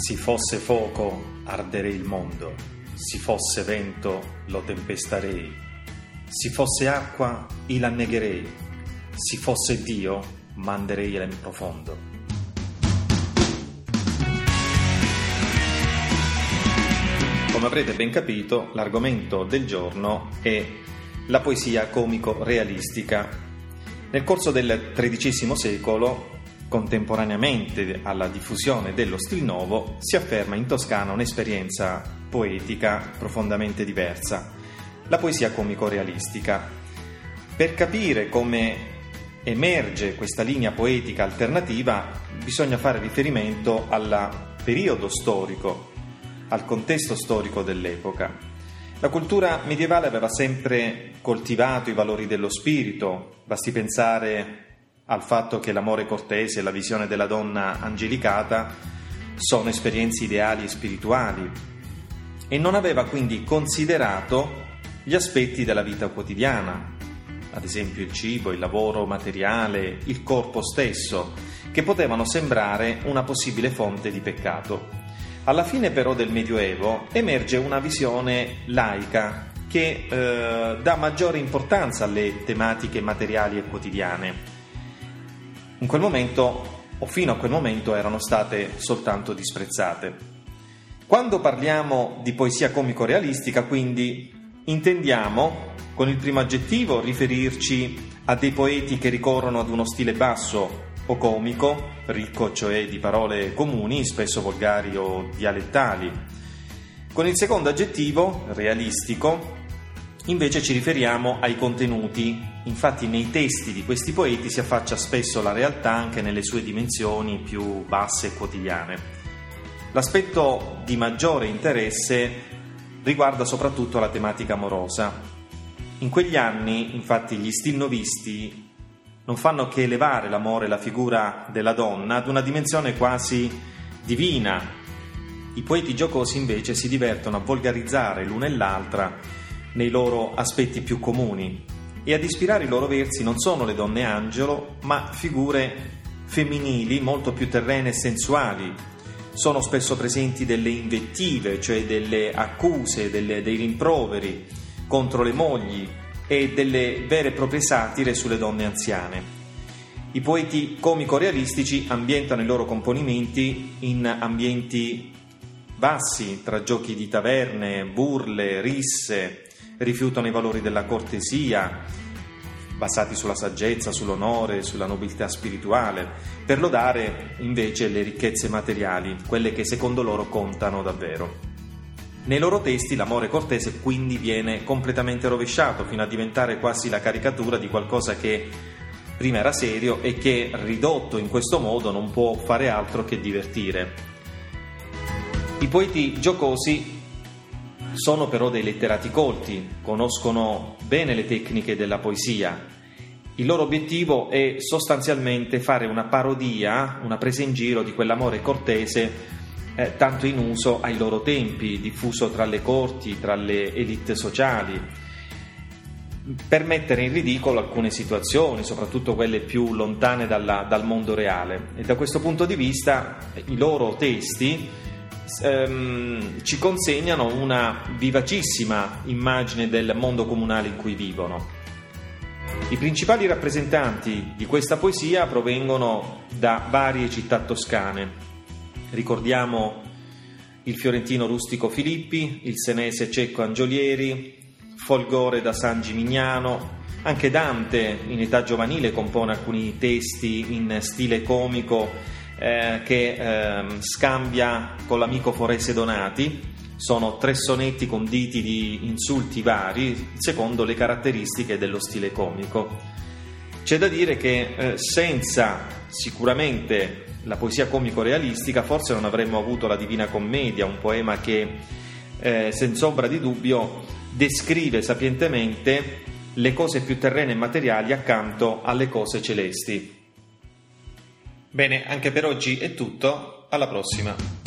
Si fosse fuoco, arderei il mondo, si fosse vento, lo tempestarei, si fosse acqua, il annegherei, si fosse Dio, manderei in profondo. Come avrete ben capito, l'argomento del giorno è la poesia comico-realistica. Nel corso del XIII secolo Contemporaneamente alla diffusione dello stil nuovo si afferma in Toscana un'esperienza poetica profondamente diversa, la poesia comico-realistica. Per capire come emerge questa linea poetica alternativa bisogna fare riferimento al periodo storico, al contesto storico dell'epoca. La cultura medievale aveva sempre coltivato i valori dello spirito, basti pensare al fatto che l'amore cortese e la visione della donna angelicata sono esperienze ideali e spirituali e non aveva quindi considerato gli aspetti della vita quotidiana, ad esempio il cibo, il lavoro materiale, il corpo stesso, che potevano sembrare una possibile fonte di peccato. Alla fine però del Medioevo emerge una visione laica che eh, dà maggiore importanza alle tematiche materiali e quotidiane in quel momento o fino a quel momento erano state soltanto disprezzate. Quando parliamo di poesia comico-realistica, quindi, intendiamo con il primo aggettivo riferirci a dei poeti che ricorrono ad uno stile basso o comico, ricco cioè di parole comuni, spesso volgari o dialettali. Con il secondo aggettivo, realistico, Invece ci riferiamo ai contenuti, infatti nei testi di questi poeti si affaccia spesso la realtà anche nelle sue dimensioni più basse e quotidiane. L'aspetto di maggiore interesse riguarda soprattutto la tematica amorosa. In quegli anni, infatti, gli stilnovisti non fanno che elevare l'amore e la figura della donna ad una dimensione quasi divina. I poeti giocosi invece si divertono a volgarizzare l'una e l'altra nei loro aspetti più comuni e ad ispirare i loro versi non sono le donne angelo, ma figure femminili molto più terrene e sensuali. Sono spesso presenti delle invettive, cioè delle accuse, delle, dei rimproveri contro le mogli e delle vere e proprie satire sulle donne anziane. I poeti comico-realistici ambientano i loro componimenti in ambienti bassi, tra giochi di taverne, burle, risse, rifiutano i valori della cortesia, basati sulla saggezza, sull'onore, sulla nobiltà spirituale, per lodare invece le ricchezze materiali, quelle che secondo loro contano davvero. Nei loro testi l'amore cortese quindi viene completamente rovesciato fino a diventare quasi la caricatura di qualcosa che prima era serio e che ridotto in questo modo non può fare altro che divertire. I poeti giocosi sono però dei letterati colti, conoscono bene le tecniche della poesia. Il loro obiettivo è sostanzialmente fare una parodia, una presa in giro di quell'amore cortese eh, tanto in uso ai loro tempi, diffuso tra le corti, tra le elite sociali, per mettere in ridicolo alcune situazioni, soprattutto quelle più lontane dalla, dal mondo reale. E da questo punto di vista i loro testi ehm, ci consegnano una vivacissima immagine del mondo comunale in cui vivono. I principali rappresentanti di questa poesia provengono da varie città toscane. Ricordiamo il fiorentino rustico Filippi, il senese cecco Angiolieri, Folgore da San Gimignano, anche Dante in età giovanile compone alcuni testi in stile comico eh, che eh, scambia con l'amico Forese Donati. Sono tre sonetti conditi di insulti vari, secondo le caratteristiche dello stile comico. C'è da dire che eh, senza sicuramente la poesia comico-realistica forse non avremmo avuto la Divina Commedia, un poema che eh, senza ombra di dubbio descrive sapientemente le cose più terrene e materiali accanto alle cose celesti. Bene, anche per oggi è tutto, alla prossima.